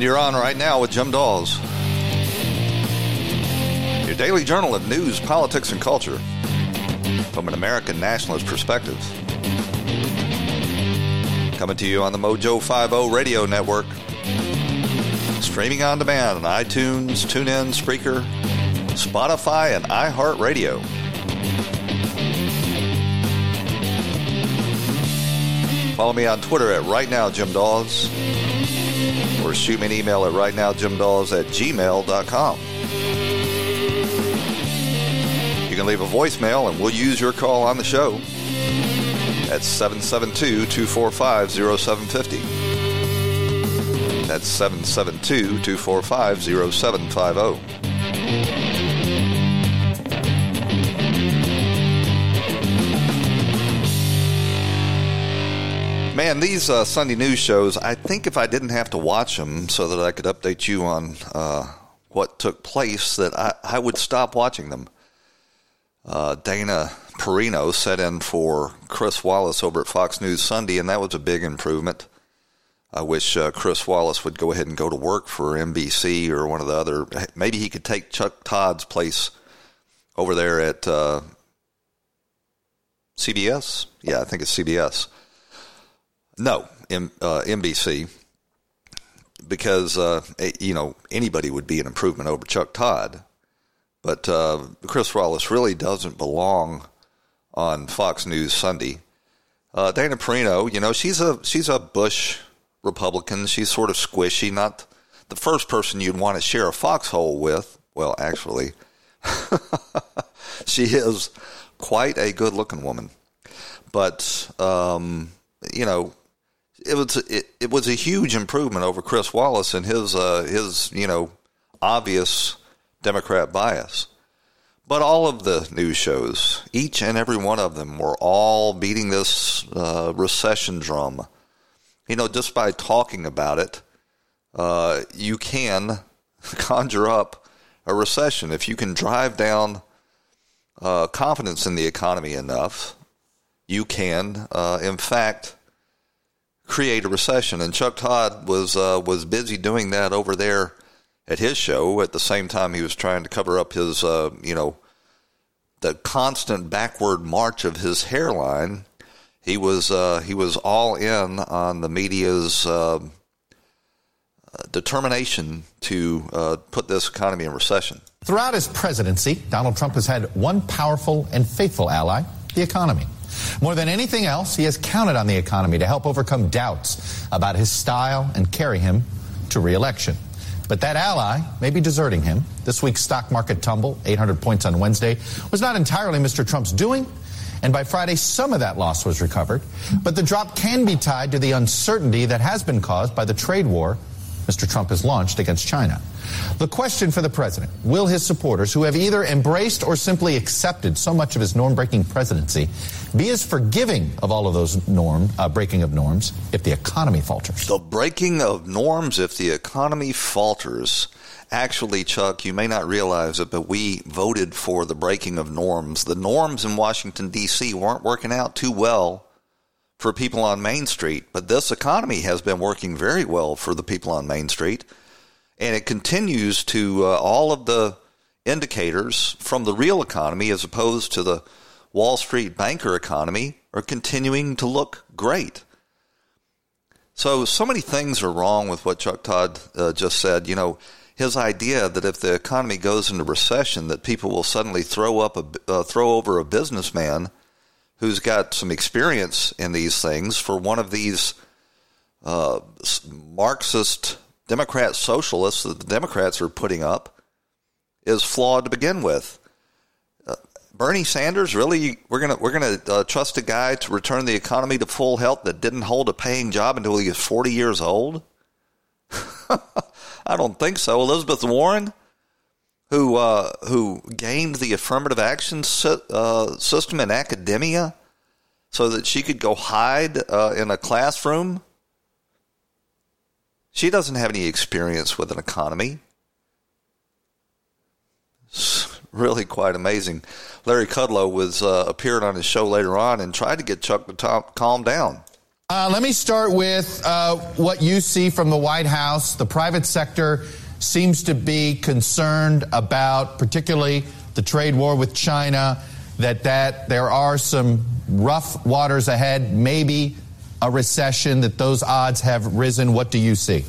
And you're on right now with Jim Daws. Your daily journal of news, politics, and culture from an American nationalist perspective. Coming to you on the Mojo 50 radio network. Streaming on demand on iTunes, TuneIn, Spreaker, Spotify, and iHeartRadio. Follow me on Twitter at Right Now Jim Daws or shoot me an email at rightnowjimdaws at gmail.com. You can leave a voicemail and we'll use your call on the show at 772 245 0750. That's 772 245 0750. Man, these uh, Sunday news shows, I think if I didn't have to watch them so that I could update you on uh, what took place, that I, I would stop watching them. Uh, Dana Perino set in for Chris Wallace over at Fox News Sunday, and that was a big improvement. I wish uh, Chris Wallace would go ahead and go to work for NBC or one of the other. Maybe he could take Chuck Todd's place over there at uh, CBS. Yeah, I think it's CBS. No, M, uh, NBC, because uh, you know anybody would be an improvement over Chuck Todd, but uh, Chris Wallace really doesn't belong on Fox News Sunday. Uh, Dana Perino, you know, she's a she's a Bush Republican. She's sort of squishy, not the first person you'd want to share a foxhole with. Well, actually, she is quite a good-looking woman, but um, you know it was it, it was a huge improvement over Chris Wallace and his uh, his you know obvious Democrat bias. But all of the news shows, each and every one of them, were all beating this uh, recession drum. You know, just by talking about it, uh, you can conjure up a recession if you can drive down uh, confidence in the economy enough. You can, uh, in fact create a recession. And Chuck Todd was uh, was busy doing that over there at his show. At the same time, he was trying to cover up his, uh, you know, the constant backward march of his hairline. He was uh, he was all in on the media's uh, determination to uh, put this economy in recession. Throughout his presidency, Donald Trump has had one powerful and faithful ally: the economy. More than anything else, he has counted on the economy to help overcome doubts about his style and carry him to reelection. But that ally may be deserting him. This week's stock market tumble, 800 points on Wednesday, was not entirely Mr. Trump's doing. And by Friday, some of that loss was recovered. But the drop can be tied to the uncertainty that has been caused by the trade war Mr. Trump has launched against China. The question for the president will his supporters, who have either embraced or simply accepted so much of his norm breaking presidency, be as forgiving of all of those norm uh, breaking of norms if the economy falters? The breaking of norms if the economy falters. Actually, Chuck, you may not realize it, but we voted for the breaking of norms. The norms in Washington, D.C. weren't working out too well for people on Main Street, but this economy has been working very well for the people on Main Street. And it continues to, uh, all of the indicators from the real economy as opposed to the Wall Street banker economy are continuing to look great. So, so many things are wrong with what Chuck Todd uh, just said. You know, his idea that if the economy goes into recession, that people will suddenly throw up a uh, throw over a businessman who's got some experience in these things for one of these uh, Marxist Democrat socialists that the Democrats are putting up is flawed to begin with. Uh, Bernie Sanders, really, we're gonna we're gonna uh, trust a guy to return the economy to full health that didn't hold a paying job until he was forty years old. I don't think so. Elizabeth Warren, who uh, who gained the affirmative action uh, system in academia so that she could go hide uh, in a classroom. She doesn't have any experience with an economy. It's really quite amazing. Larry Kudlow was uh, appeared on his show later on and tried to get Chuck to calm down. Uh, let me start with uh, what you see from the White House. The private sector seems to be concerned about, particularly the trade war with China, that that there are some rough waters ahead, maybe a recession. That those odds have risen. What do you see?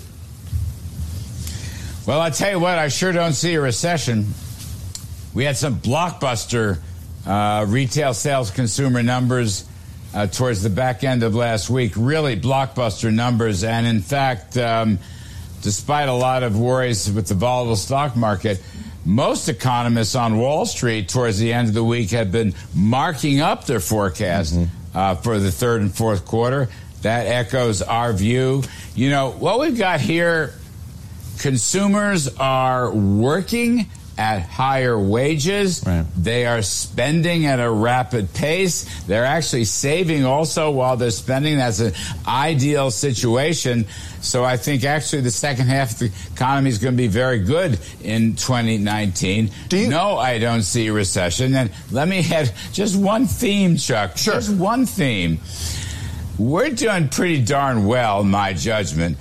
Well, I tell you what, I sure don't see a recession. We had some blockbuster uh, retail sales consumer numbers uh, towards the back end of last week. Really blockbuster numbers. And in fact, um, despite a lot of worries with the volatile stock market, most economists on Wall Street towards the end of the week have been marking up their forecast mm-hmm. uh, for the third and fourth quarter. That echoes our view. You know, what we've got here consumers are working at higher wages. Right. They are spending at a rapid pace. They're actually saving also while they're spending. That's an ideal situation. So I think actually the second half of the economy is going to be very good in 2019. Do you- no, I don't see a recession. And let me add just one theme, Chuck. Sure. Just one theme. We're doing pretty darn well, in my judgment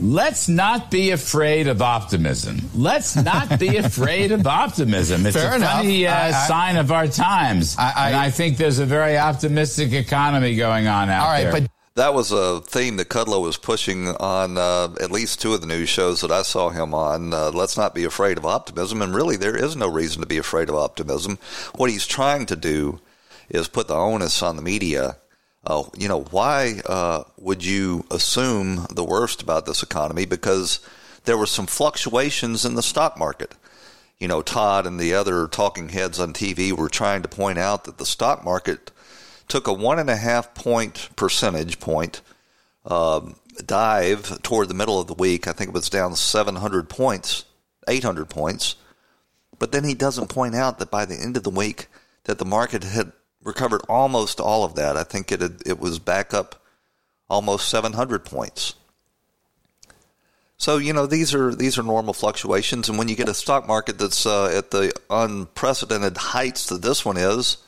Let's not be afraid of optimism. Let's not be afraid of optimism. It's Fair a enough. funny uh, I, I, sign of our times. I, and I think there's a very optimistic economy going on out all right, there. But- that was a theme that Kudlow was pushing on uh, at least two of the news shows that I saw him on. Uh, let's not be afraid of optimism. And really, there is no reason to be afraid of optimism. What he's trying to do is put the onus on the media uh, you know, why uh, would you assume the worst about this economy? Because there were some fluctuations in the stock market. You know, Todd and the other talking heads on TV were trying to point out that the stock market took a one and a half point percentage point um, dive toward the middle of the week. I think it was down 700 points, 800 points. But then he doesn't point out that by the end of the week that the market had recovered almost all of that. I think it had, it was back up almost 700 points. So you know these are these are normal fluctuations, and when you get a stock market that's uh, at the unprecedented heights that this one is,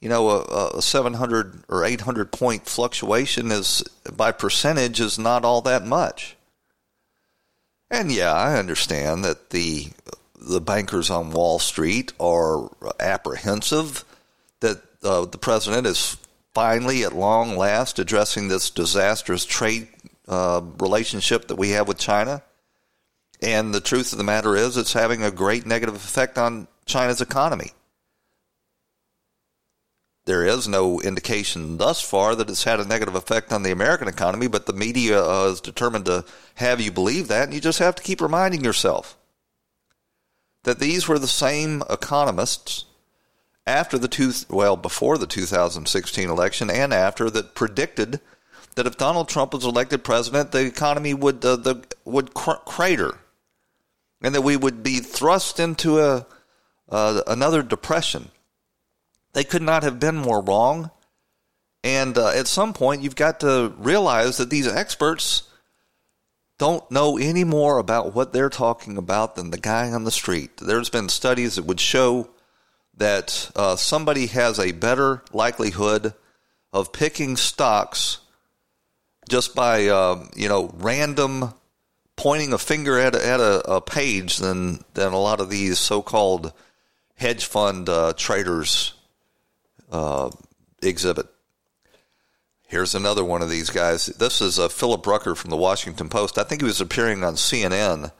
you know a, a 700 or 800 point fluctuation is by percentage is not all that much. And yeah, I understand that the the bankers on Wall Street are apprehensive that uh, the president is finally, at long last, addressing this disastrous trade uh, relationship that we have with China. And the truth of the matter is, it's having a great negative effect on China's economy. There is no indication thus far that it's had a negative effect on the American economy, but the media uh, is determined to have you believe that, and you just have to keep reminding yourself that these were the same economists after the two well before the 2016 election and after that predicted that if Donald Trump was elected president, the economy would uh, the would cr- crater, and that we would be thrust into a uh, another depression. They could not have been more wrong. And uh, at some point, you've got to realize that these experts don't know any more about what they're talking about than the guy on the street. There's been studies that would show that uh, somebody has a better likelihood of picking stocks just by uh, you know random pointing a finger at a, at a, a, page than than a lot of these so-called hedge fund uh, traders uh, exhibit. Here's another one of these guys. This is uh, Philip Rucker from the Washington Post. I think he was appearing on CNN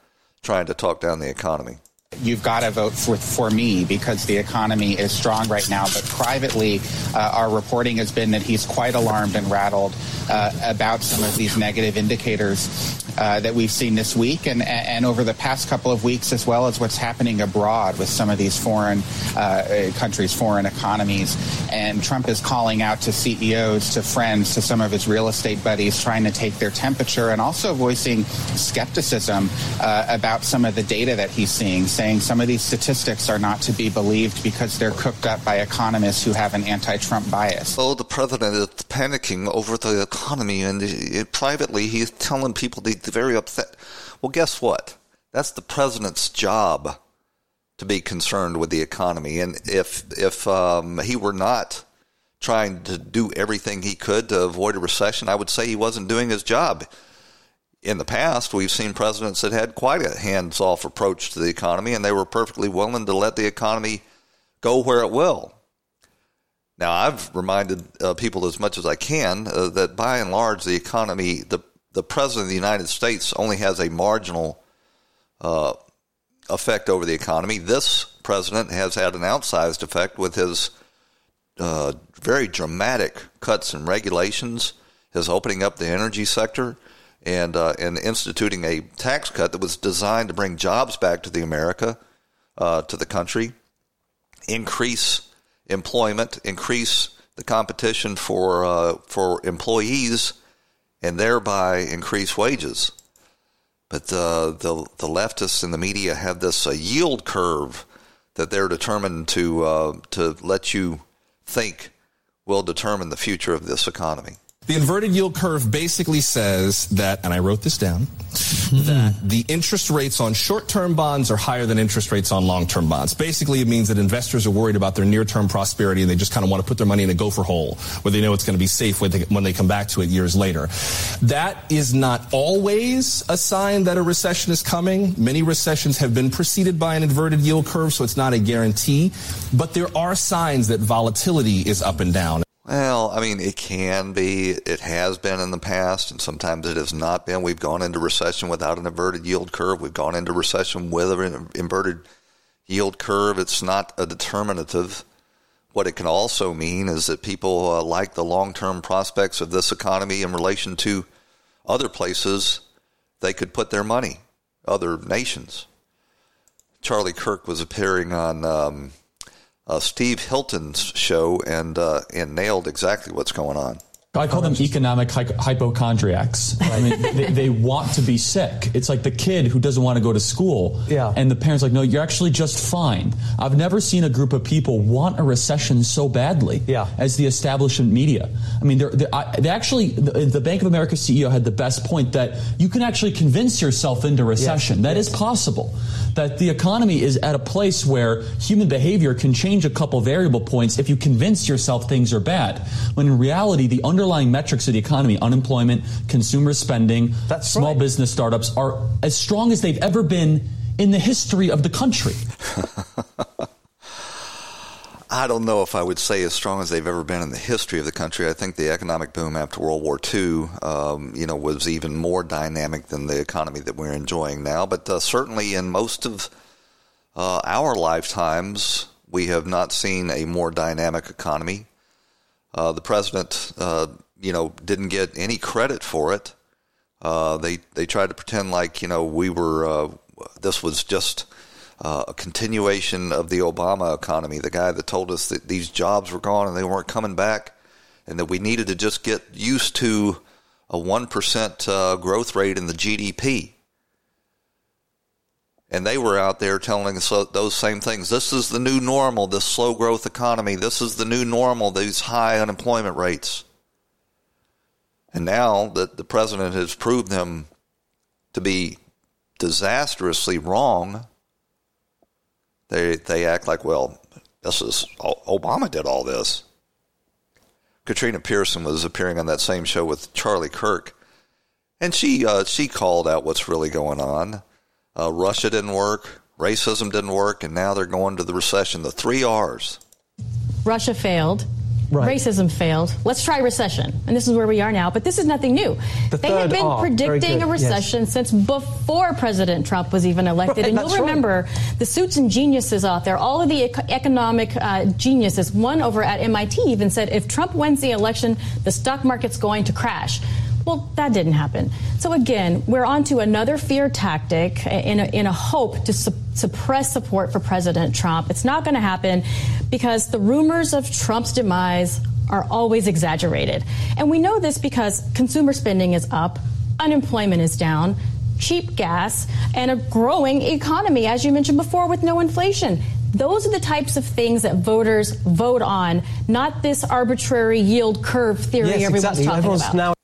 trying to talk down the economy you've got to vote for, for me because the economy is strong right now. But privately, uh, our reporting has been that he's quite alarmed and rattled uh, about some of these negative indicators uh, that we've seen this week and, and over the past couple of weeks, as well as what's happening abroad with some of these foreign uh, countries, foreign economies. And Trump is calling out to CEOs, to friends, to some of his real estate buddies, trying to take their temperature and also voicing skepticism uh, about some of the data that he's seeing saying some of these statistics are not to be believed because they're cooked up by economists who have an anti-Trump bias. Oh, the president is panicking over the economy, and privately he's telling people he's very upset. Well, guess what? That's the president's job to be concerned with the economy, and if if um, he were not trying to do everything he could to avoid a recession, I would say he wasn't doing his job. In the past, we've seen presidents that had quite a hands off approach to the economy, and they were perfectly willing to let the economy go where it will. Now, I've reminded uh, people as much as I can uh, that by and large, the economy, the, the president of the United States only has a marginal uh, effect over the economy. This president has had an outsized effect with his uh, very dramatic cuts in regulations, his opening up the energy sector, and uh, and instituting a tax cut that was designed to bring jobs back to the America, uh, to the country, increase employment, increase the competition for uh, for employees, and thereby increase wages. But uh, the the leftists in the media have this uh, yield curve that they're determined to uh, to let you think will determine the future of this economy. The inverted yield curve basically says that, and I wrote this down, mm-hmm. that the interest rates on short-term bonds are higher than interest rates on long-term bonds. Basically, it means that investors are worried about their near-term prosperity and they just kind of want to put their money in a gopher hole where they know it's going to be safe when they, when they come back to it years later. That is not always a sign that a recession is coming. Many recessions have been preceded by an inverted yield curve, so it's not a guarantee. But there are signs that volatility is up and down. Well, I mean, it can be. It has been in the past, and sometimes it has not been. We've gone into recession without an inverted yield curve. We've gone into recession with an inverted yield curve. It's not a determinative. What it can also mean is that people uh, like the long term prospects of this economy in relation to other places they could put their money, other nations. Charlie Kirk was appearing on. Um, Steve Hilton's show and uh, and nailed exactly what's going on. I call them economic hy- hypochondriacs. I mean, they, they, want to be sick. It's like the kid who doesn't want to go to school. Yeah. And the parents like, no, you're actually just fine. I've never seen a group of people want a recession so badly yeah. as the establishment media. I mean, they're, they're I, they actually, the, the, Bank of America CEO had the best point that you can actually convince yourself into recession. Yes. That yes. is possible that the economy is at a place where human behavior can change a couple variable points if you convince yourself things are bad. When in reality, the underlying metrics of the economy, unemployment, consumer spending, That's small right. business startups, are as strong as they've ever been in the history of the country. I don't know if I would say as strong as they've ever been in the history of the country. I think the economic boom after World War II, um, you know, was even more dynamic than the economy that we're enjoying now. But uh, certainly, in most of uh, our lifetimes, we have not seen a more dynamic economy. Uh, the president, uh, you know, didn't get any credit for it. Uh, they they tried to pretend like you know we were uh, this was just uh, a continuation of the Obama economy, the guy that told us that these jobs were gone and they weren't coming back, and that we needed to just get used to a 1% uh, growth rate in the GDP. And they were out there telling us those same things. This is the new normal, this slow growth economy. This is the new normal, these high unemployment rates. And now that the president has proved them to be disastrously wrong, they they act like, well, this is Obama did all this. Katrina Pierson was appearing on that same show with Charlie Kirk, and she uh, she called out what's really going on. Uh, Russia didn't work, racism didn't work, and now they're going to the recession. The three R's. Russia failed. Right. Racism failed. Let's try recession. And this is where we are now. But this is nothing new. The they have been oh, predicting a recession yes. since before President Trump was even elected. Right, and you'll remember right. the suits and geniuses out there, all of the economic uh, geniuses. One over at MIT even said if Trump wins the election, the stock market's going to crash. Well, that didn't happen. So again, we're on to another fear tactic uh, in a, in a hope to su- suppress support for President Trump. It's not going to happen because the rumors of Trump's demise are always exaggerated. And we know this because consumer spending is up, unemployment is down, cheap gas, and a growing economy, as you mentioned before, with no inflation. Those are the types of things that voters vote on, not this arbitrary yield curve theory yes, everyone's exactly. talking Everyone's about. Now-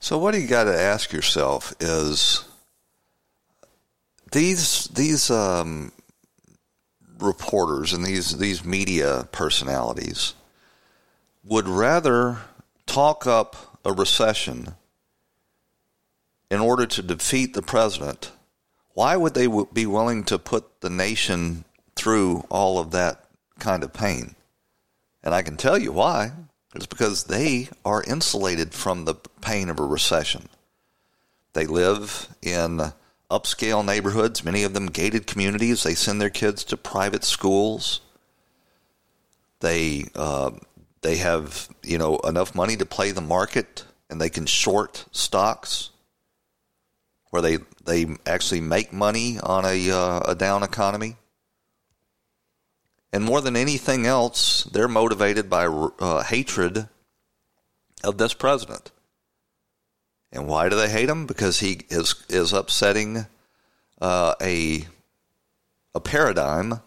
so what you got to ask yourself is these these um, reporters and these these media personalities would rather talk up a recession in order to defeat the president, why would they be willing to put the nation through all of that kind of pain? And I can tell you why. It's because they are insulated from the pain of a recession. They live in upscale neighborhoods, many of them gated communities. They send their kids to private schools. They uh, they have you know enough money to play the market, and they can short stocks where they they actually make money on a uh, a down economy. And more than anything else, they're motivated by uh, hatred of this president. And why do they hate him? Because he is is upsetting uh, a a paradigm,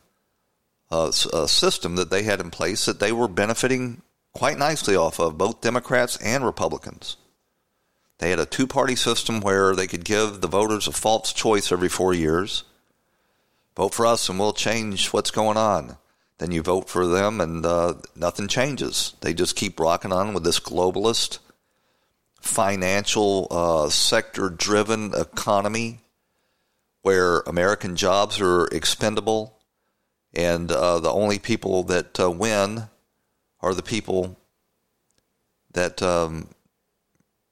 uh, a system that they had in place that they were benefiting quite nicely off of, both Democrats and Republicans. They had a two party system where they could give the voters a false choice every four years. Vote for us and we'll change what's going on. Then you vote for them and uh, nothing changes. They just keep rocking on with this globalist financial uh, sector driven economy where American jobs are expendable and uh, the only people that uh, win are the people that um,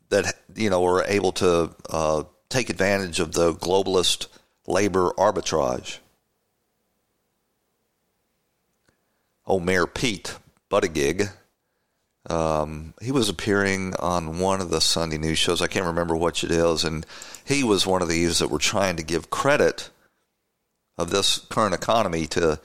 that you know are able to uh, take advantage of the globalist labor arbitrage. Oh, Mayor Pete Buttigieg um, he was appearing on one of the Sunday news shows. I can't remember which it is, and he was one of these that were trying to give credit of this current economy to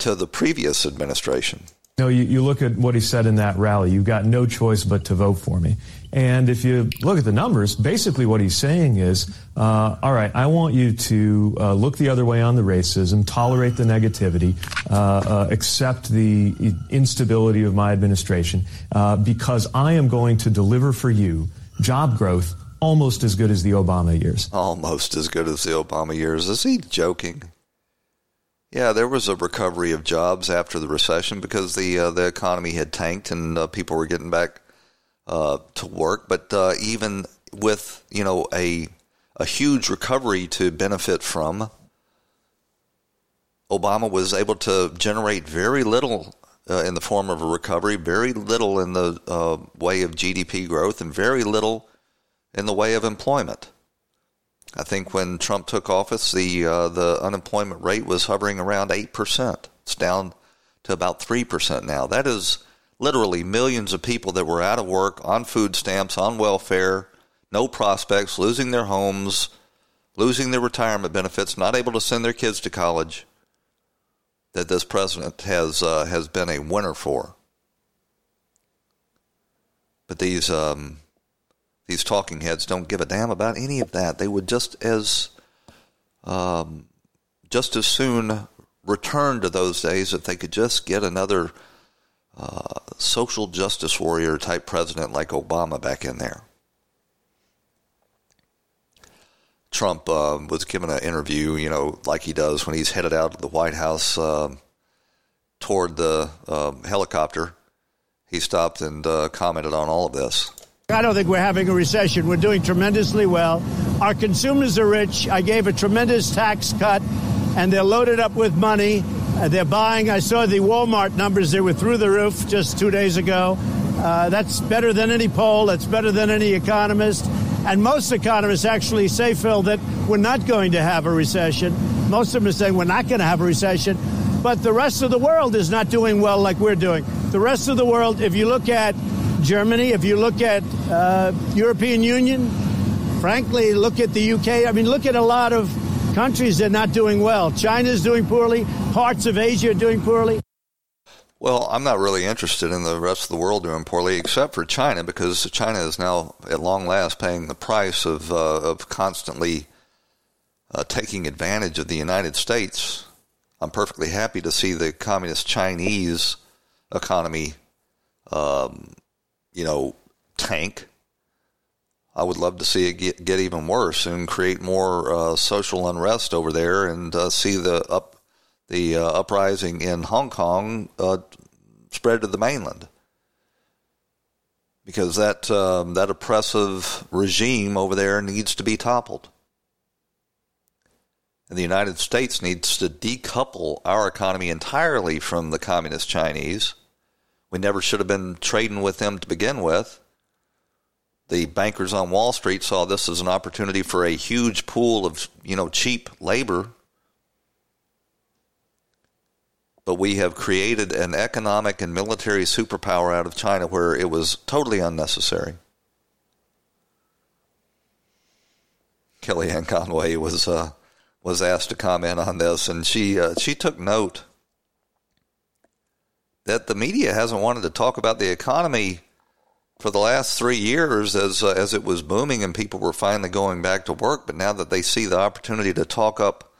to the previous administration. No, you, you look at what he said in that rally. You've got no choice but to vote for me. And if you look at the numbers, basically what he's saying is, uh, all right, I want you to uh, look the other way on the racism, tolerate the negativity, uh, uh accept the instability of my administration, uh, because I am going to deliver for you job growth almost as good as the Obama years. Almost as good as the Obama years. Is he joking? Yeah, there was a recovery of jobs after the recession because the uh, the economy had tanked and uh, people were getting back uh, to work. But uh, even with you know a a huge recovery to benefit from, Obama was able to generate very little uh, in the form of a recovery, very little in the uh, way of GDP growth, and very little in the way of employment. I think when Trump took office, the uh, the unemployment rate was hovering around eight percent. It's down to about three percent now. That is literally millions of people that were out of work, on food stamps, on welfare, no prospects, losing their homes, losing their retirement benefits, not able to send their kids to college. That this president has uh, has been a winner for. But these um, these talking heads don't give a damn about any of that. They would just as um, just as soon return to those days if they could just get another uh, social justice warrior type president like Obama back in there. Trump uh, was given an interview, you know, like he does when he's headed out of the White House uh, toward the um, helicopter. He stopped and uh, commented on all of this. I don't think we're having a recession. We're doing tremendously well. Our consumers are rich. I gave a tremendous tax cut, and they're loaded up with money. Uh, they're buying. I saw the Walmart numbers. They were through the roof just two days ago. Uh, that's better than any poll. That's better than any economist. And most economists actually say, Phil, that we're not going to have a recession. Most of them are saying we're not going to have a recession. But the rest of the world is not doing well like we're doing. The rest of the world, if you look at Germany, if you look at uh, European Union, frankly, look at the UK. I mean, look at a lot of countries that are not doing well. China's doing poorly. Parts of Asia are doing poorly. Well, I'm not really interested in the rest of the world doing poorly, except for China, because China is now, at long last, paying the price of uh, of constantly uh, taking advantage of the United States. I'm perfectly happy to see the communist Chinese economy um, you know, tank. I would love to see it get, get even worse and create more uh, social unrest over there, and uh, see the up the uh, uprising in Hong Kong uh, spread to the mainland. because that um, that oppressive regime over there needs to be toppled. And the United States needs to decouple our economy entirely from the communist Chinese. We never should have been trading with them to begin with. The bankers on Wall Street saw this as an opportunity for a huge pool of, you know, cheap labor. But we have created an economic and military superpower out of China where it was totally unnecessary. Kellyanne Conway was uh, was asked to comment on this, and she uh, she took note that the media hasn't wanted to talk about the economy for the last three years as uh, as it was booming and people were finally going back to work. But now that they see the opportunity to talk up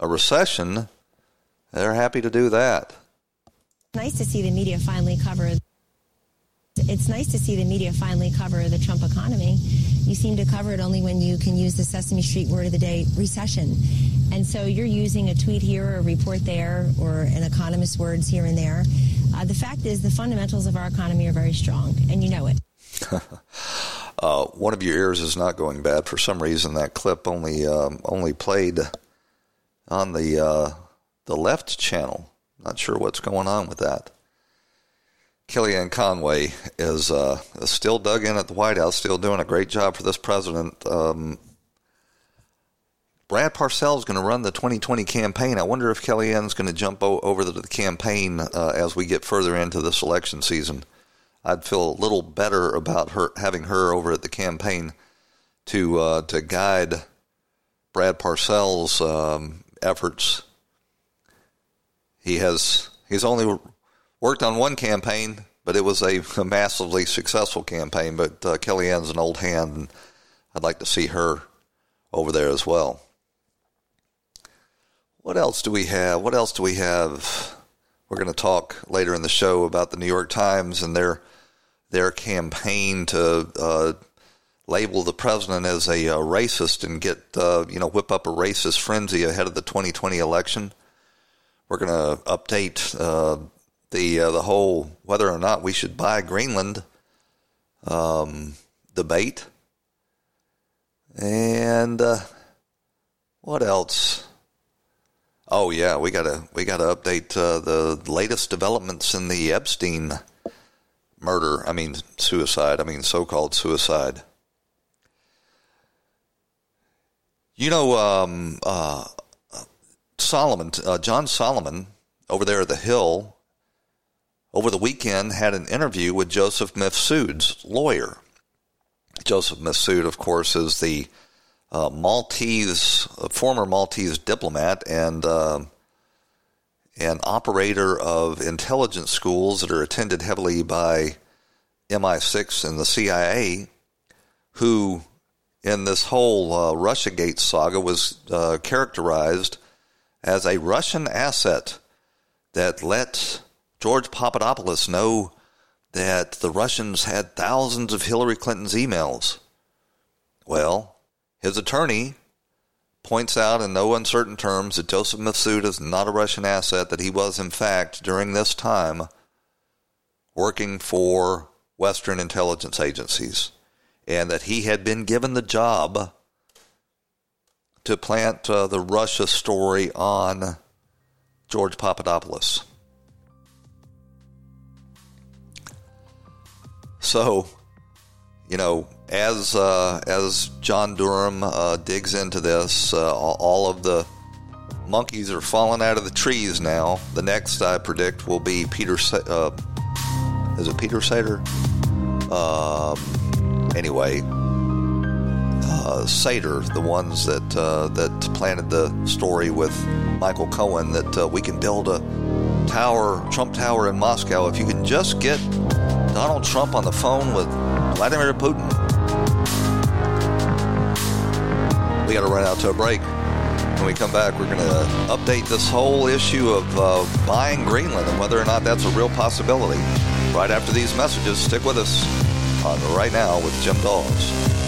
a recession, they're happy to do that. Nice to see the media finally cover it's nice to see the media finally cover the Trump economy. You seem to cover it only when you can use the Sesame Street word of the day, recession. And so you're using a tweet here, a report there, or an economist's words here and there. Uh, the fact is, the fundamentals of our economy are very strong, and you know it. uh, one of your ears is not going bad for some reason. That clip only um, only played on the uh, the left channel. Not sure what's going on with that. Kellyanne Conway is, uh, still dug in at the White House, still doing a great job for this president. Um, Brad Parscale is going to run the 2020 campaign. I wonder if Kellyanne's going to jump o- over to the campaign uh, as we get further into this election season. I'd feel a little better about her having her over at the campaign to uh, to guide Brad Parscale's um, efforts. He has he's only worked on one campaign, but it was a, a massively successful campaign. But uh, Kellyanne's an old hand, and I'd like to see her over there as well. What else do we have? What else do we have? We're going to talk later in the show about the New York Times and their their campaign to uh, label the president as a, a racist and get uh, you know whip up a racist frenzy ahead of the 2020 election. We're going to update uh, the uh, the whole whether or not we should buy Greenland um, debate, and uh, what else? Oh yeah, we gotta we gotta update uh, the latest developments in the Epstein murder. I mean suicide. I mean so-called suicide. You know, um, uh, Solomon, uh, John Solomon, over there at the Hill, over the weekend had an interview with Joseph Mifsud's lawyer. Joseph Mifsud, of course, is the uh, Maltese, former Maltese diplomat and uh, an operator of intelligence schools that are attended heavily by MI6 and the CIA, who in this whole uh, Russiagate saga was uh, characterized as a Russian asset that let George Papadopoulos know that the Russians had thousands of Hillary Clinton's emails. Well, his attorney points out in no uncertain terms that Joseph Mifsud is not a Russian asset, that he was, in fact, during this time, working for Western intelligence agencies, and that he had been given the job to plant uh, the Russia story on George Papadopoulos. So, you know, as uh, as John Durham uh, digs into this, uh, all of the monkeys are falling out of the trees now. The next, I predict, will be Peter. Uh, is it Peter Sater? Um, anyway, uh, Sater, the ones that uh, that planted the story with Michael Cohen that we can build a tower, Trump Tower in Moscow, if you can just get Donald Trump on the phone with Vladimir Putin. We got to run out to a break. When we come back, we're going to update this whole issue of uh, buying Greenland and whether or not that's a real possibility. Right after these messages, stick with us on Right Now with Jim Daws.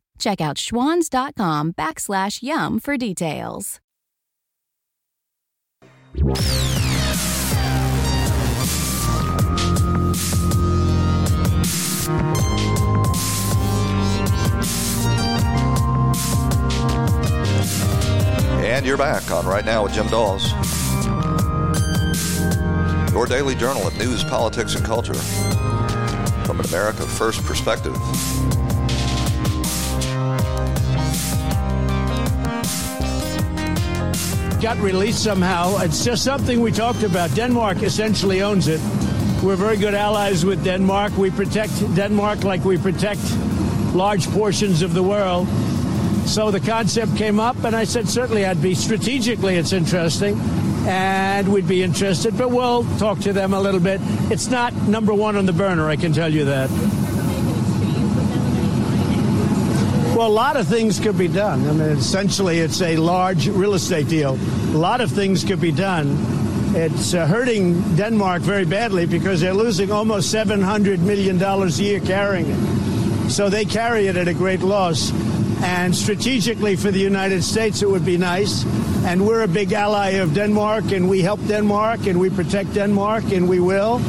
Check out schwans.com backslash YUM for details. And you're back on Right Now with Jim Daws. Your daily journal of news, politics, and culture from an America First perspective. Got released somehow. It's just something we talked about. Denmark essentially owns it. We're very good allies with Denmark. We protect Denmark like we protect large portions of the world. So the concept came up, and I said, certainly I'd be strategically, it's interesting, and we'd be interested, but we'll talk to them a little bit. It's not number one on the burner, I can tell you that. Well, a lot of things could be done. I mean, essentially, it's a large real estate deal. A lot of things could be done. It's uh, hurting Denmark very badly because they're losing almost $700 million a year carrying it. So they carry it at a great loss. And strategically for the United States, it would be nice. And we're a big ally of Denmark, and we help Denmark, and we protect Denmark, and we will.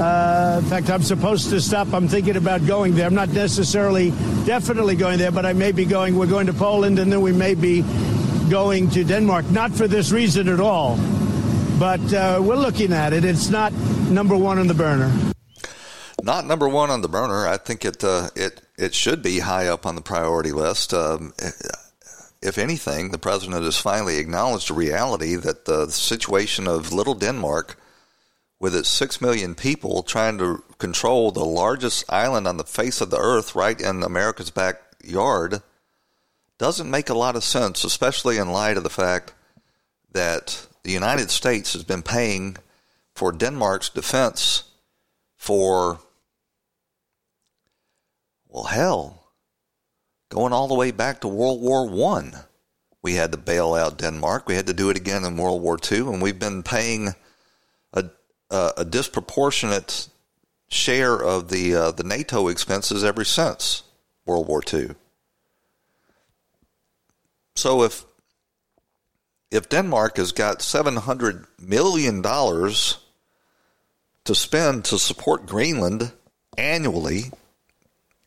Uh, in fact, I'm supposed to stop. I'm thinking about going there. I'm not necessarily, definitely going there, but I may be going. We're going to Poland, and then we may be going to Denmark. Not for this reason at all, but uh, we're looking at it. It's not number one on the burner. Not number one on the burner. I think it uh, it it should be high up on the priority list. Um, if anything, the president has finally acknowledged the reality that the situation of little Denmark, with its six million people trying to control the largest island on the face of the earth, right in America's backyard, doesn't make a lot of sense, especially in light of the fact that the United States has been paying for Denmark's defense for well, hell, going all the way back to World War One, we had to bail out Denmark. We had to do it again in World War Two, and we've been paying a a, disproportionate share of the uh, the NATO expenses ever since World War Two. So if if Denmark has got seven hundred million dollars to spend to support Greenland annually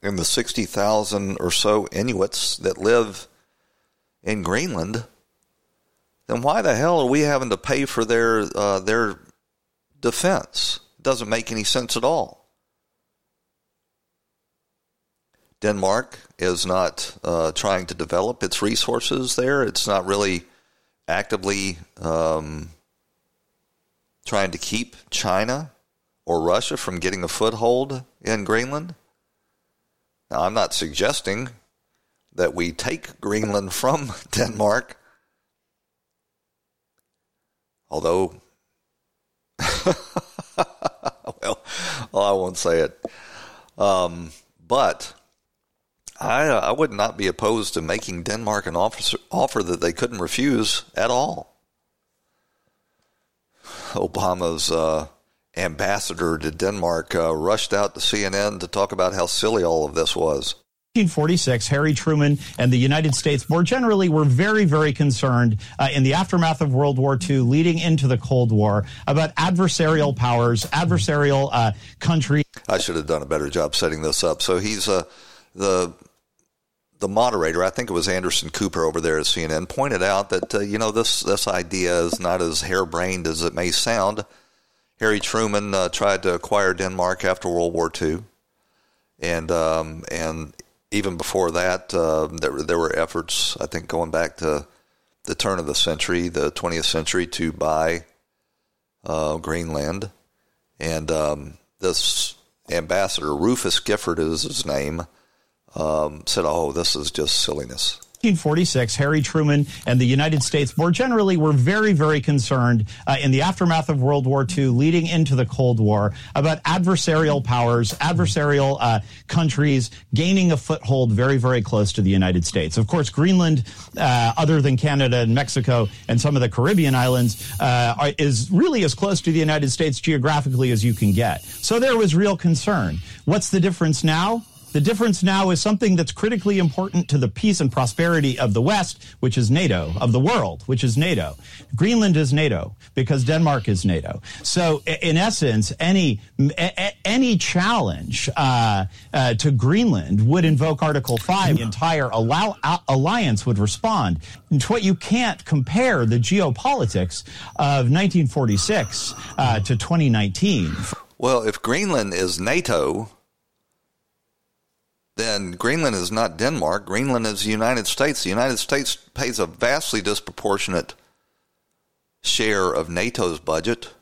and the 60,000 or so Inuits that live in Greenland, then why the hell are we having to pay for their uh, their defense? It doesn't make any sense at all. Denmark is not uh, trying to develop its resources there. It's not really actively um, trying to keep China or Russia from getting a foothold in Greenland. Now, I'm not suggesting that we take Greenland from Denmark, although, well, well, I won't say it. Um, but I, I would not be opposed to making Denmark an officer, offer that they couldn't refuse at all. Obama's uh, ambassador to Denmark uh, rushed out to CNN to talk about how silly all of this was. 1946, Harry Truman and the United States more generally were very, very concerned uh, in the aftermath of World War II, leading into the Cold War, about adversarial powers, adversarial uh, countries. I should have done a better job setting this up. So he's uh, the the moderator. I think it was Anderson Cooper over there at CNN pointed out that uh, you know this this idea is not as harebrained as it may sound Harry Truman uh, tried to acquire Denmark after World War II, and um, and even before that, uh, there there were efforts. I think going back to the turn of the century, the 20th century, to buy uh, Greenland, and um, this ambassador Rufus Gifford is his name. Um, said, "Oh, this is just silliness." 1946, Harry Truman and the United States more generally were very, very concerned uh, in the aftermath of World War II, leading into the Cold War, about adversarial powers, adversarial uh, countries gaining a foothold very, very close to the United States. Of course, Greenland, uh, other than Canada and Mexico and some of the Caribbean islands, uh, are, is really as close to the United States geographically as you can get. So there was real concern. What's the difference now? The difference now is something that's critically important to the peace and prosperity of the West, which is NATO, of the world, which is NATO. Greenland is NATO because Denmark is NATO. So, in essence, any any challenge uh, uh, to Greenland would invoke Article Five. The entire allow, alliance would respond. And what you can't compare the geopolitics of 1946 uh, to 2019. Well, if Greenland is NATO then Greenland is not Denmark. Greenland is the United States. The United States pays a vastly disproportionate share of NATO's budget,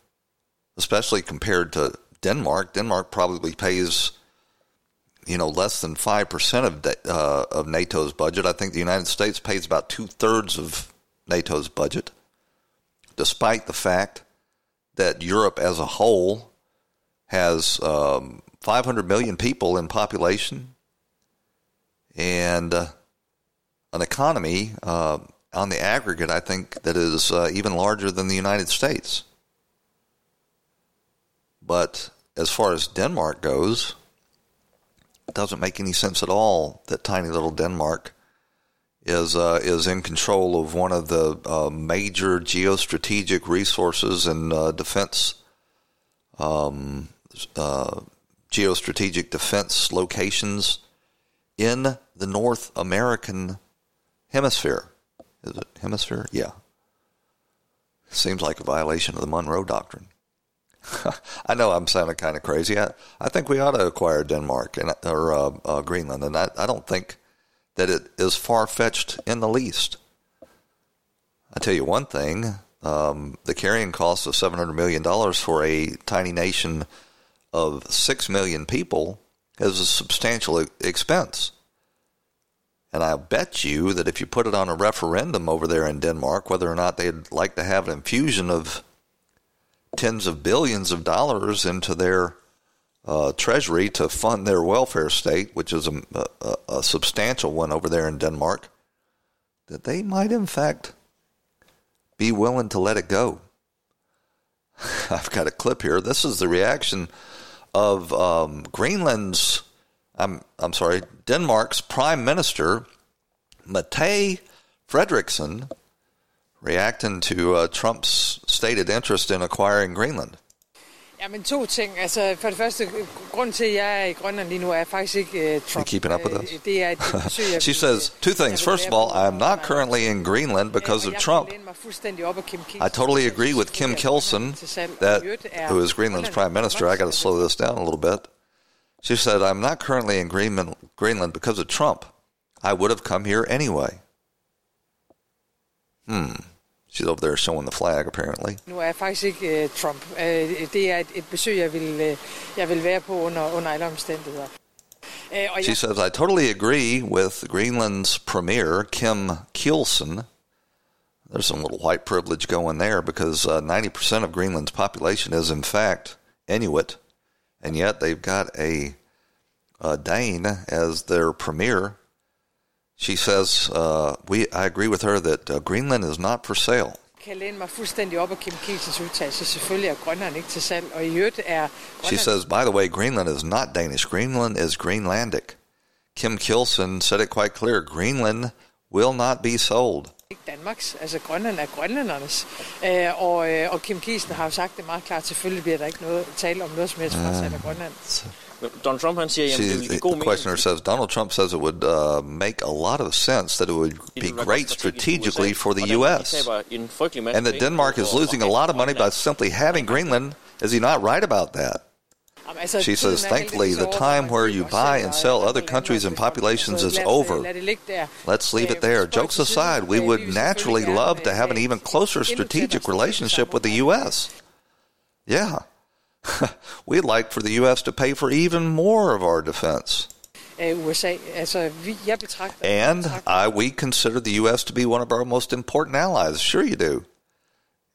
especially compared to Denmark. Denmark probably pays, you know, less than five percent of uh, of NATO's budget. I think the United States pays about two thirds of NATO's budget, despite the fact that Europe as a whole has um, 500 million people in population and uh, an economy uh, on the aggregate, I think, that is uh, even larger than the United States. But as far as Denmark goes, it doesn't make any sense at all that tiny little Denmark is uh, is in control of one of the uh, major geostrategic resources and uh, defense um, geostrategic defense locations in the North American hemisphere. Is it hemisphere? Yeah. Seems like a violation of the Monroe Doctrine. I know I'm sounding kind of crazy. I, I think we ought to acquire Denmark and or uh, uh, Greenland, and I, I don't think that it is far fetched in the least. I tell you one thing: um, the carrying cost of seven hundred million dollars for a tiny nation of six million people is a substantial expense. And I bet you that if you put it on a referendum over there in Denmark, whether or not they'd like to have an infusion of tens of billions of dollars into their uh, treasury to fund their welfare state, which is a, a, a substantial one over there in Denmark, that they might, in fact, be willing to let it go. I've got a clip here. This is the reaction of um, Greenland's, I'm, I'm sorry, Denmark's Prime Minister, Mette Frederiksen, reacting to uh, Trump's stated interest in acquiring Greenland. Jamen to ting. Altså for det første, grund til at jeg er i Grønland lige nu er faktisk ikke uh, Trump. keeping up with this? Det er besøg, She says two things. First of all, I am not currently in Greenland because of Trump. I totally agree with Kim Kielsen, that who is Greenland's prime minister. I got to slow this down a little bit. She said, "I'm not currently in Greenland, Greenland because of Trump. I would have come here anyway." Hmm. She's over there showing the flag, apparently. Nu er jeg faktisk ikke uh, Trump. Uh, det er et, et besøg, jeg vil, uh, jeg vil være på under, under alle omstændigheder. Uh, she says, I totally agree with Greenland's premier, Kim Kielsen. There's some little white privilege going there because uh, 90% of Greenland's population is, in fact, Inuit, and yet they've got a, a Dane as their premier. She says, uh, "We." I agree with her that uh, Greenland is not for sale. kan læne mig fuldstændig op af Kim Kielsens udtalelse. Selvfølgelig er Grønland ikke til salg, og i øvrigt er... Grønland... She says, by the way, Greenland is not Danish. Greenland is Greenlandic. Kim Kielsen said it quite clear. Greenland will not be sold. Ikke Danmarks, altså Grønland er grønlændernes. Øh, og, øh, og Kim Kielsen har jo sagt det meget klart, selvfølgelig bliver der ikke noget tale om noget som helst fra uh, Grønland. Donald Trump han siger, jamen, det vil See, god the mening. questioner says Donald Trump says it would uh, make a lot of sense that it would be great strategically for the U.S. taber en frygtelig masse and that Denmark is losing a lot of money by simply having Greenland. Is he not right about that? She says, thankfully, the time where you buy and sell other countries and populations is lad os, over. lad det ligge der. Let's leave it there. Jokes aside, we would vi vil selvfølgelig naturally love to have have an even closer strategic relationship with the U.S. Yeah. We'd like for the U.S. to pay for even more of our defense. af USA. Altså, vi, jeg betragter... And I, we consider the U.S. to be one of our most important allies. Sure, you do.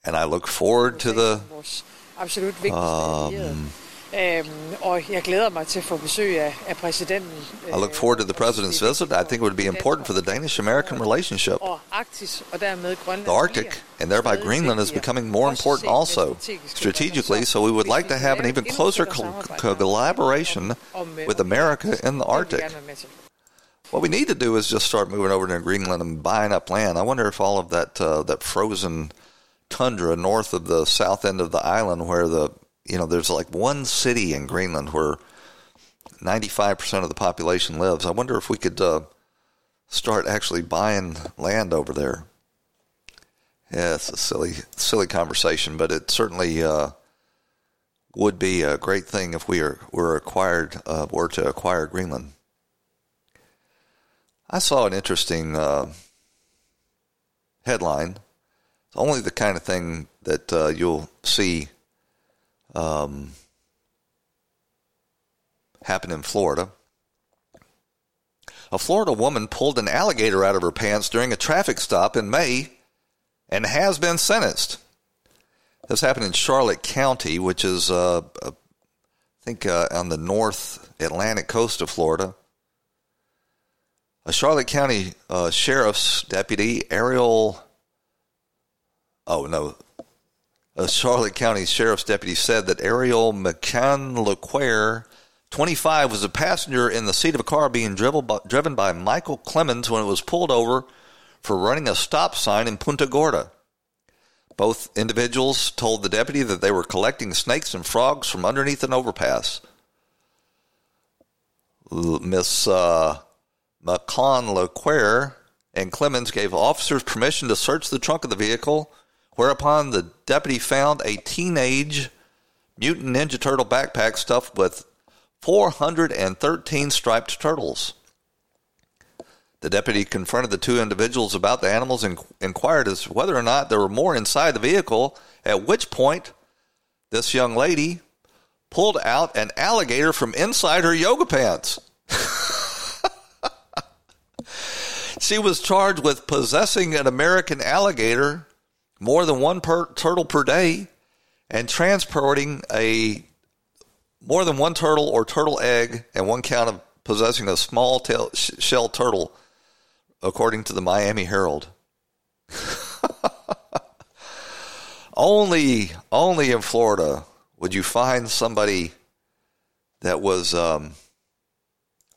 And I look forward to the vores absolut vigtigste allierede. um, Øhm, og jeg glæder mig til at få besøg af, af præsidenten. I look forward to the president's visit. I think it would be important for the Danish-American relationship. Og Arktis, og dermed Grønland. The Arctic and thereby Greenland is becoming more important also strategically, so we would like to have an even closer co- collaboration with America in the Arctic. What we need to do is just start moving over to Greenland and buying up land. I wonder if all of that uh, that frozen tundra north of the south end of the island, where the you know there's like one city in Greenland where 95% of the population lives. I wonder if we could uh, start actually buying land over there. Yeah, it's a silly, silly conversation, but it certainly uh, would be a great thing if we are were acquired uh, were to acquire Greenland. I saw an interesting uh, headline. It's only the kind of thing that uh, you'll see um, happen in Florida. A Florida woman pulled an alligator out of her pants during a traffic stop in May and has been sentenced. This happened in Charlotte County, which is, uh, uh, I think, uh, on the north Atlantic coast of Florida. A Charlotte County uh, sheriff's deputy, Ariel. Oh, no. A Charlotte County sheriff's deputy said that Ariel McCann LeQuire, 25, was a passenger in the seat of a car being driven by, driven by Michael Clemens when it was pulled over for running a stop sign in Punta Gorda. Both individuals told the deputy that they were collecting snakes and frogs from underneath an overpass. Miss uh, McCon and Clemens gave officers permission to search the trunk of the vehicle, whereupon the deputy found a teenage mutant ninja turtle backpack stuffed with 413 striped turtles. The deputy confronted the two individuals about the animals and inquired as to whether or not there were more inside the vehicle, at which point this young lady pulled out an alligator from inside her yoga pants. she was charged with possessing an American alligator more than one per turtle per day and transporting a more than one turtle or turtle egg and one count of possessing a small tail, sh- shell turtle according to the Miami Herald. only, only in Florida would you find somebody that was um,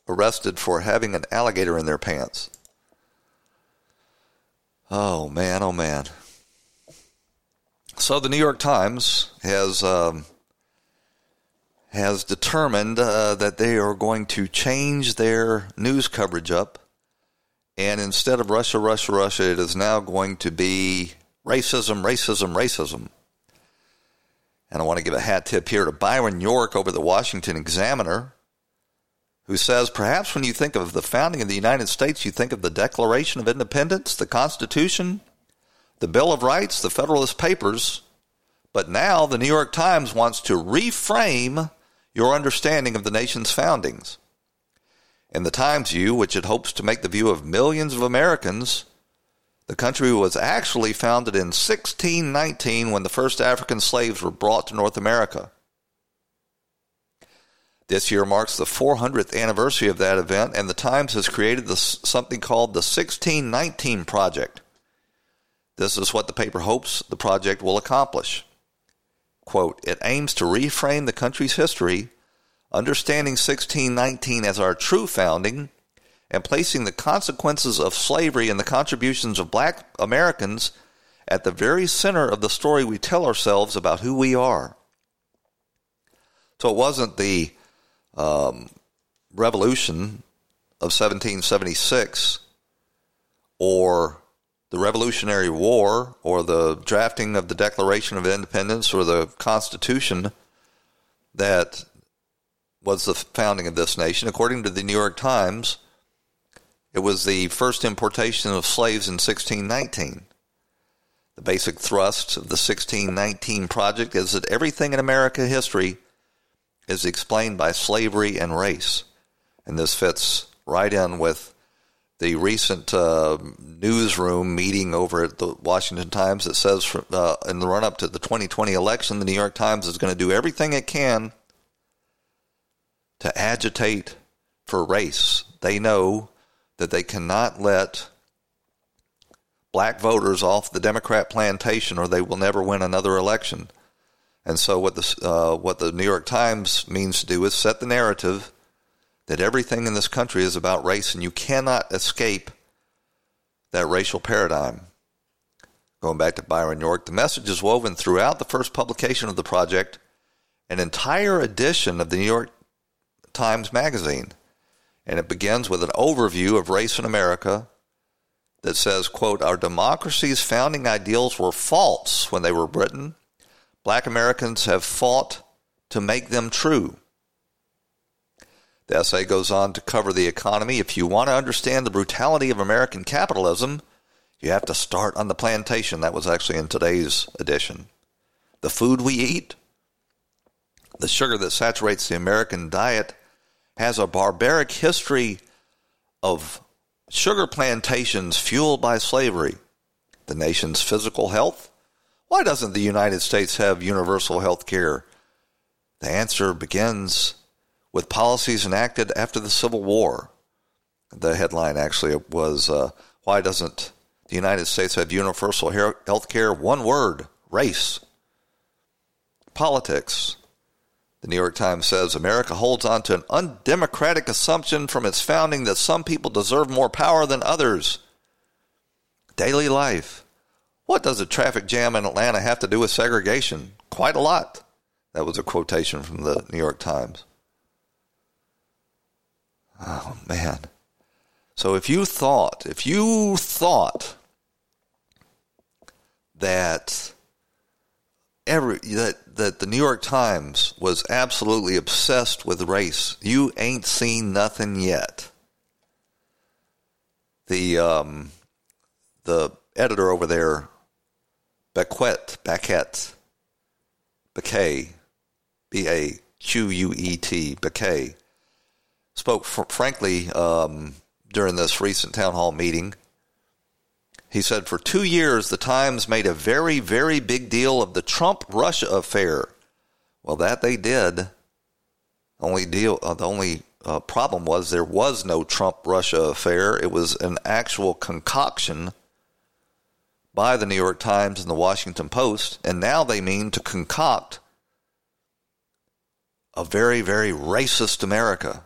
arrested for having an alligator in their pants. Oh man, oh man. So the New York Times has um, has determined uh, that they are going to change their news coverage up and instead of Russia, Russia, Russia, it is now going to be racism, racism, racism. And I want to give a hat tip here to Byron York over the Washington Examiner, who says perhaps when you think of the founding of the United States, you think of the Declaration of Independence, the Constitution, the Bill of Rights, the Federalist Papers. But now the New York Times wants to reframe your understanding of the nation's foundings. In the Times view, which it hopes to make the view of millions of Americans, the country was actually founded in 1619 when the first African slaves were brought to North America. This year marks the 400th anniversary of that event, and the Times has created this, something called the 1619 Project. This is what the paper hopes the project will accomplish. Quote, it aims to reframe the country's history understanding 1619 as our true founding, and placing the consequences of slavery and the contributions of black Americans at the very center of the story we tell ourselves about who we are. So it wasn't the um, revolution of 1776 or the Revolutionary War or the drafting of the Declaration of Independence or the Constitution that was the founding of this nation. According to the New York Times, it was the first importation of slaves in 1619. The basic thrust of the 1619 project is that everything in American history is explained by slavery and race. And this fits right in with the recent uh, newsroom meeting over at the Washington Times that says uh, in the run up to the 2020 election, the New York Times is going to do everything it can to agitate for race. They know that they cannot let black voters off the Democrat plantation or they will never win another election. And so, what the, uh, what the New York Times means to do is set the narrative that everything in this country is about race and you cannot escape that racial paradigm. Going back to Byron York, the message is woven throughout the first publication of the project, an entire edition of the New York Times Magazine. And it begins with an overview of race in America that says, quote, Our democracy's founding ideals were false when they were written. Black Americans have fought to make them true. The essay goes on to cover the economy. If you want to understand the brutality of American capitalism, you have to start on the plantation. That was actually in today's edition. The food we eat, the sugar that saturates the American diet, has a barbaric history of sugar plantations fueled by slavery. The nation's physical health. Why doesn't the United States have universal health care? The answer begins with policies enacted after the Civil War. The headline actually was uh, Why doesn't the United States have universal health care? One word race. Politics. The New York Times says America holds on to an undemocratic assumption from its founding that some people deserve more power than others. Daily life. What does a traffic jam in Atlanta have to do with segregation? Quite a lot. That was a quotation from the New York Times. Oh, man. So if you thought, if you thought that every that that the New York Times was absolutely obsessed with race, you ain't seen nothing yet. The um, the editor over there, Bequet, Beckett, Baquet, B A Q U E T, Baquet, spoke fr- frankly um, during this recent town hall meeting. He said, For two years, the Times made a very, very big deal of the Trump Russia affair. Well, that they did. Only deal, uh, the only uh, problem was there was no Trump Russia affair. It was an actual concoction by the New York Times and the Washington Post. And now they mean to concoct a very, very racist America.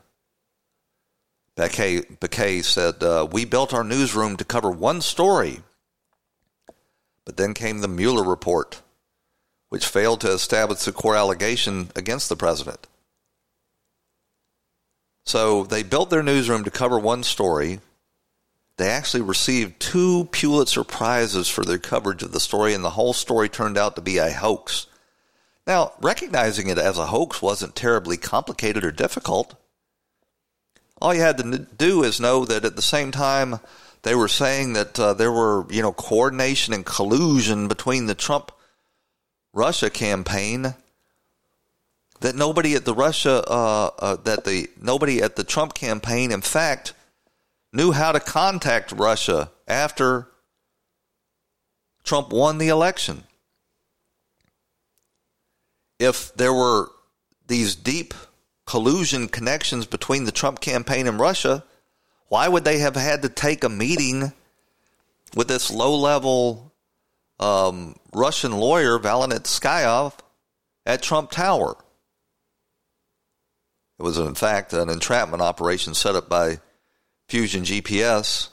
Baquet, Baquet said, uh, We built our newsroom to cover one story. But then came the Mueller report, which failed to establish the core allegation against the president. So they built their newsroom to cover one story. They actually received two Pulitzer Prizes for their coverage of the story, and the whole story turned out to be a hoax. Now, recognizing it as a hoax wasn't terribly complicated or difficult. All you had to do is know that at the same time they were saying that uh, there were, you know, coordination and collusion between the Trump Russia campaign. That nobody at the Russia, uh, uh, that the nobody at the Trump campaign, in fact, knew how to contact Russia after Trump won the election. If there were these deep collusion connections between the Trump campaign and Russia, why would they have had to take a meeting with this low level um, Russian lawyer, Valentin Skyov, at Trump Tower? It was, in fact, an entrapment operation set up by Fusion GPS.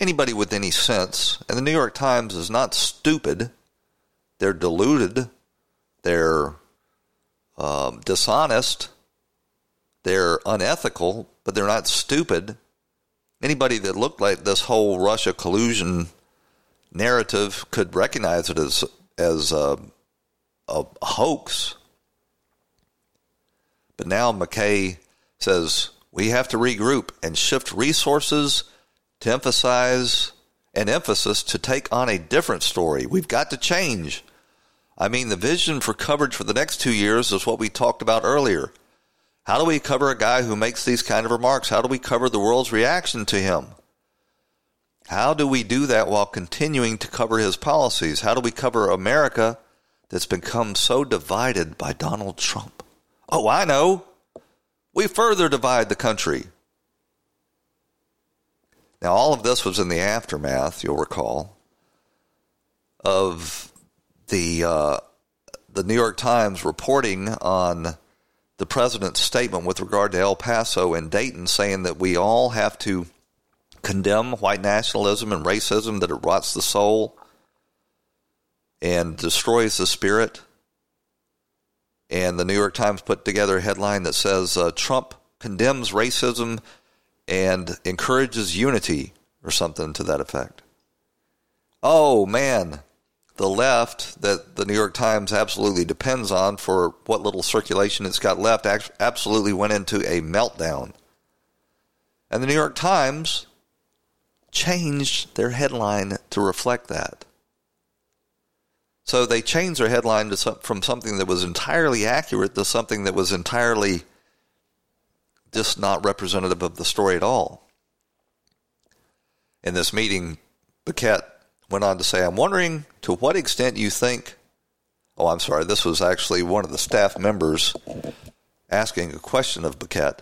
Anybody with any sense, and the New York Times is not stupid, they're deluded, they're um, dishonest they're unethical, but they're not stupid. Anybody that looked like this whole Russia collusion narrative could recognize it as as a, a hoax. But now McKay says we have to regroup and shift resources to emphasize an emphasis to take on a different story. We've got to change. I mean, the vision for coverage for the next two years is what we talked about earlier. How do we cover a guy who makes these kind of remarks? How do we cover the world's reaction to him? How do we do that while continuing to cover his policies? How do we cover America that's become so divided by Donald Trump? Oh, I know. We further divide the country. Now, all of this was in the aftermath, you'll recall, of the uh, the New York Times reporting on the president's statement with regard to El Paso and Dayton, saying that we all have to condemn white nationalism and racism, that it rots the soul and destroys the spirit. And the New York Times put together a headline that says uh, Trump condemns racism and encourages unity, or something to that effect. Oh, man the left that the New York Times absolutely depends on for what little circulation it's got left absolutely went into a meltdown. And the New York Times changed their headline to reflect that. So they changed their headline some, from something that was entirely accurate to something that was entirely just not representative of the story at all. In this meeting, Baquet went on to say, I'm wondering to what extent you think. Oh, I'm sorry. This was actually one of the staff members asking a question of Baquet.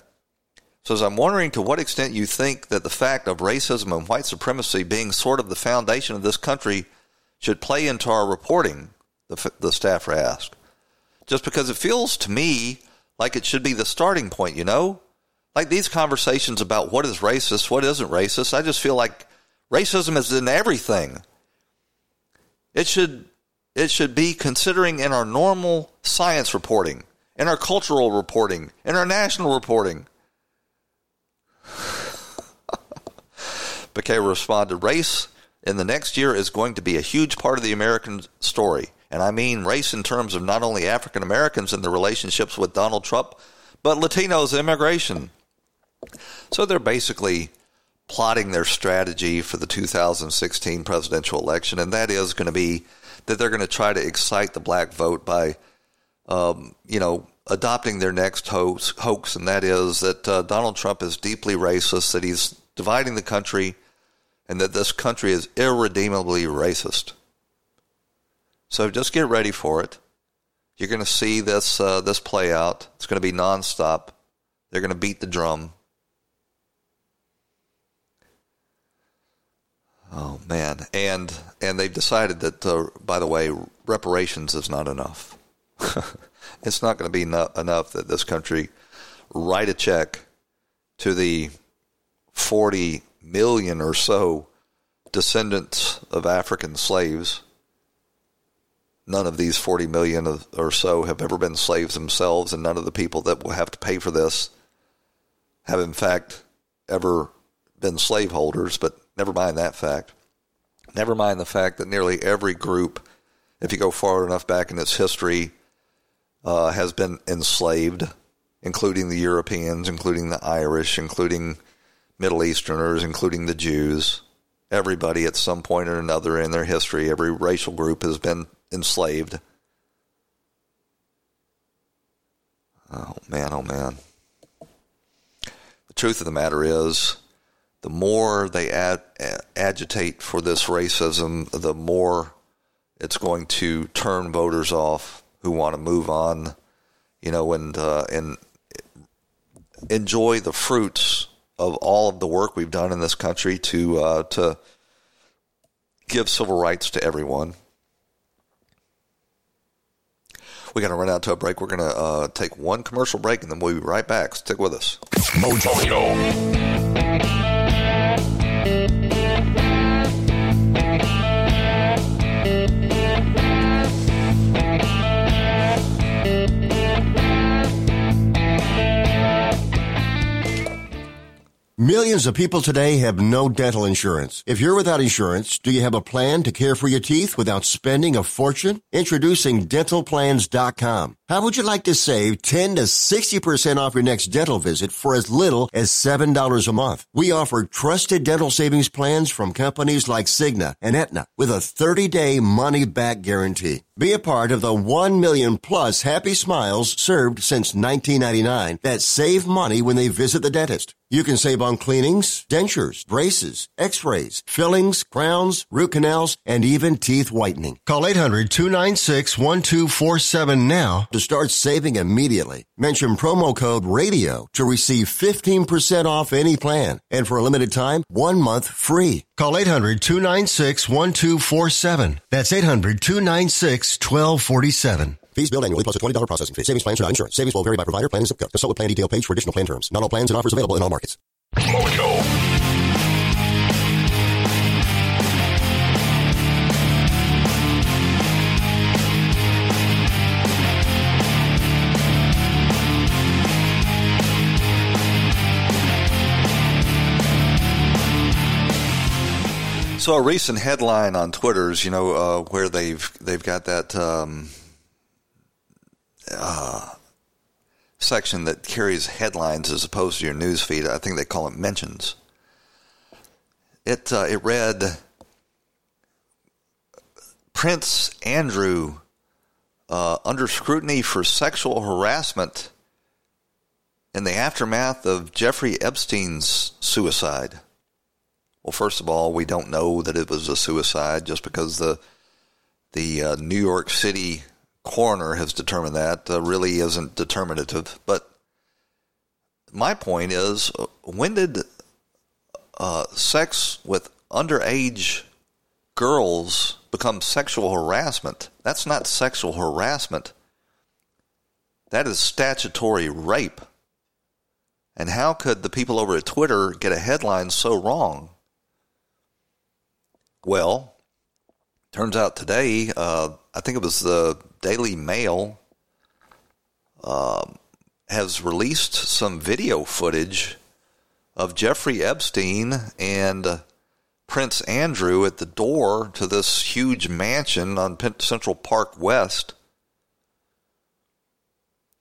Says, I'm wondering to what extent you think that the fact of racism and white supremacy being sort of the foundation of this country should play into our reporting, the, the staffer asked. Just because it feels to me like it should be the starting point, you know? Like these conversations about what is racist, what isn't racist, I just feel like racism is in everything. It should it should be considering in our normal science reporting, in our cultural reporting, in our national reporting. Baquet responded, race in the next year is going to be a huge part of the American story. And I mean race in terms of not only African Americans and their relationships with Donald Trump, but Latinos and immigration. So they're basically plotting their strategy for the 2016 presidential election, and that is going to be that they're going to try to excite the black vote by, um, you know, adopting their next hoax, hoax, and that is that uh, Donald Trump is deeply racist, that he's dividing the country, and that this country is irredeemably racist. So just get ready for it. You're going to see this uh, this play out. It's going to be nonstop. They're going to beat the drum. Oh man, and and they've decided that, uh, by the way, reparations is not enough. it's not going to be no- enough that this country write a check to the forty million or so descendants of African slaves. None of these 40 million or so have ever been slaves themselves, and none of the people that will have to pay for this have, in fact, ever been slaveholders. But Never mind that fact. Never mind the fact that nearly every group, if you go far enough back in its history, uh, has been enslaved, including the Europeans, including the Irish, including Middle Easterners, including the Jews. Everybody at some point or another in their history, every racial group has been enslaved. Oh, man, oh, man. The truth of the matter is, the more they ad, agitate for this racism, the more it's going to turn voters off who want to move on, you know, and uh, and enjoy the fruits of all of the work we've done in this country to uh, to give civil rights to everyone. We got to run out to a break. We're going to uh, take one commercial break, and then we'll be right back. Stick with us. Mojo. Millions of people today have no dental insurance. If you're without insurance, do you have a plan to care for your teeth without spending a fortune? Introducing dentalplans.com. How would you like to save 10 to 60% off your next dental visit for as little as $7 a month? We offer trusted dental savings plans from companies like Cigna and Aetna with a 30 day money back guarantee. Be a part of the 1 million plus happy smiles served since 1999 that save money when they visit the dentist. You can save on cleanings, dentures, braces, x-rays, fillings, crowns, root canals, and even teeth whitening. Call 800-296-1247 now to start saving immediately. Mention promo code RADIO to receive 15% off any plan. And for a limited time, one month free. Call 800-296-1247. That's 800-296-1247. Fees billed annually plus a $20 processing fee. Savings plans are not insurance. Savings will vary by provider, plan, and zip code. Consult with plan detail page for additional plan terms. Not all plans and offers available in all markets. So a recent headline on Twitter's, you know, uh, where they've they've got that um, uh, section that carries headlines as opposed to your news feed. I think they call it mentions. It uh, it read Prince Andrew uh, under scrutiny for sexual harassment in the aftermath of Jeffrey Epstein's suicide. Well, first of all, we don't know that it was a suicide just because the the uh, New York City coroner has determined that uh, really isn't determinative. But my point is, uh, when did uh, sex with underage girls become sexual harassment? That's not sexual harassment. That is statutory rape. And how could the people over at Twitter get a headline so wrong? Well, turns out today, uh, I think it was the Daily Mail uh, has released some video footage of Jeffrey Epstein and Prince Andrew at the door to this huge mansion on Central Park West.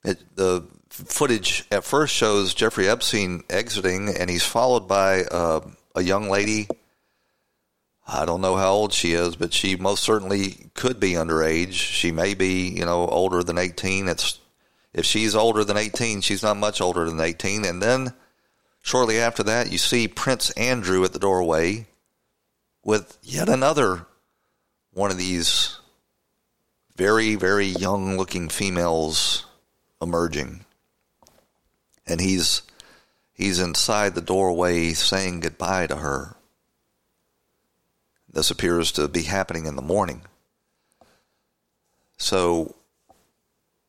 It, the footage at first shows Jeffrey Epstein exiting, and he's followed by uh, a young lady I don't know how old she is, but she most certainly could be underage. She may be, you know, older than 18. It's if she's older than 18, she's not much older than 18. And then shortly after that, you see Prince Andrew at the doorway with yet another one of these very, very young looking females emerging. And he's he's inside the doorway saying goodbye to her. This appears to be happening in the morning. So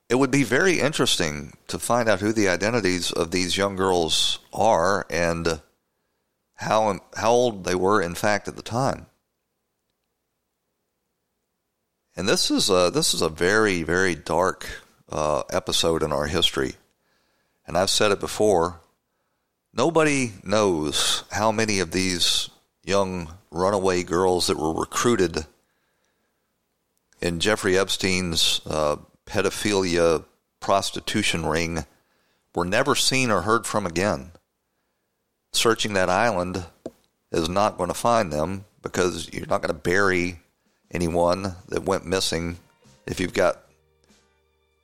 it would be very interesting to find out who the identities of these young girls are and how how old they were in fact at the time. And this is a this is a very very dark uh, episode in our history, and I've said it before. Nobody knows how many of these young runaway girls that were recruited in Jeffrey Epstein's uh, pedophilia prostitution ring were never seen or heard from again. Searching that island is not going to find them because you're not going to bury anyone that went missing if you've got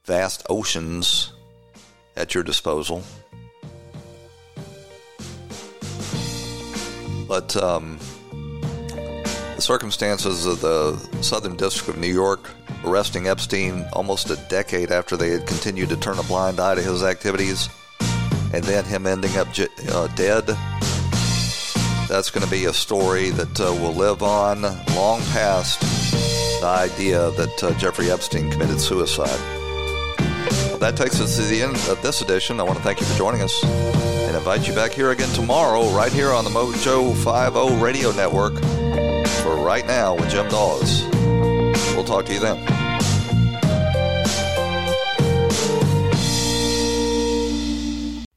vast oceans at your disposal. But um, circumstances of the Southern District of New York arresting Epstein almost a decade after they had continued to turn a blind eye to his activities, and then him ending up uh, dead. That's going to be a story that uh, will live on long past the idea that uh, Jeffrey Epstein committed suicide. Well, that takes us to the end of this edition. I want to thank you for joining us and invite you back here again tomorrow, right here on the Mojo 50 Radio Network for Right Now with Jim Daws. We'll talk to you then.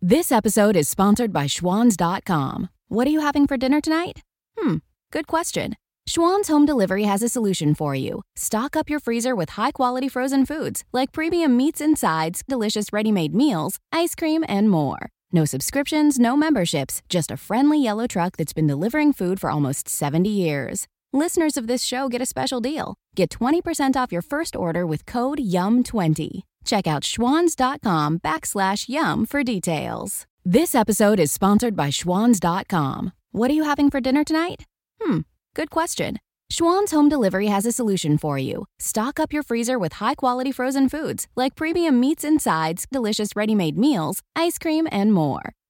This episode is sponsored by Schwans.com. What are you having for dinner tonight? Hmm, good question. Schwan's Home Delivery has a solution for you. Stock up your freezer with high quality frozen foods like premium meats and sides, delicious ready made meals, ice cream, and more. No subscriptions, no memberships, just a friendly yellow truck that's been delivering food for almost 70 years. Listeners of this show get a special deal. Get 20% off your first order with code YUM20. Check out schwans.com backslash YUM for details. This episode is sponsored by schwans.com. What are you having for dinner tonight? Hmm, good question. Schwan's Home Delivery has a solution for you. Stock up your freezer with high quality frozen foods like premium meats and sides, delicious ready made meals, ice cream, and more.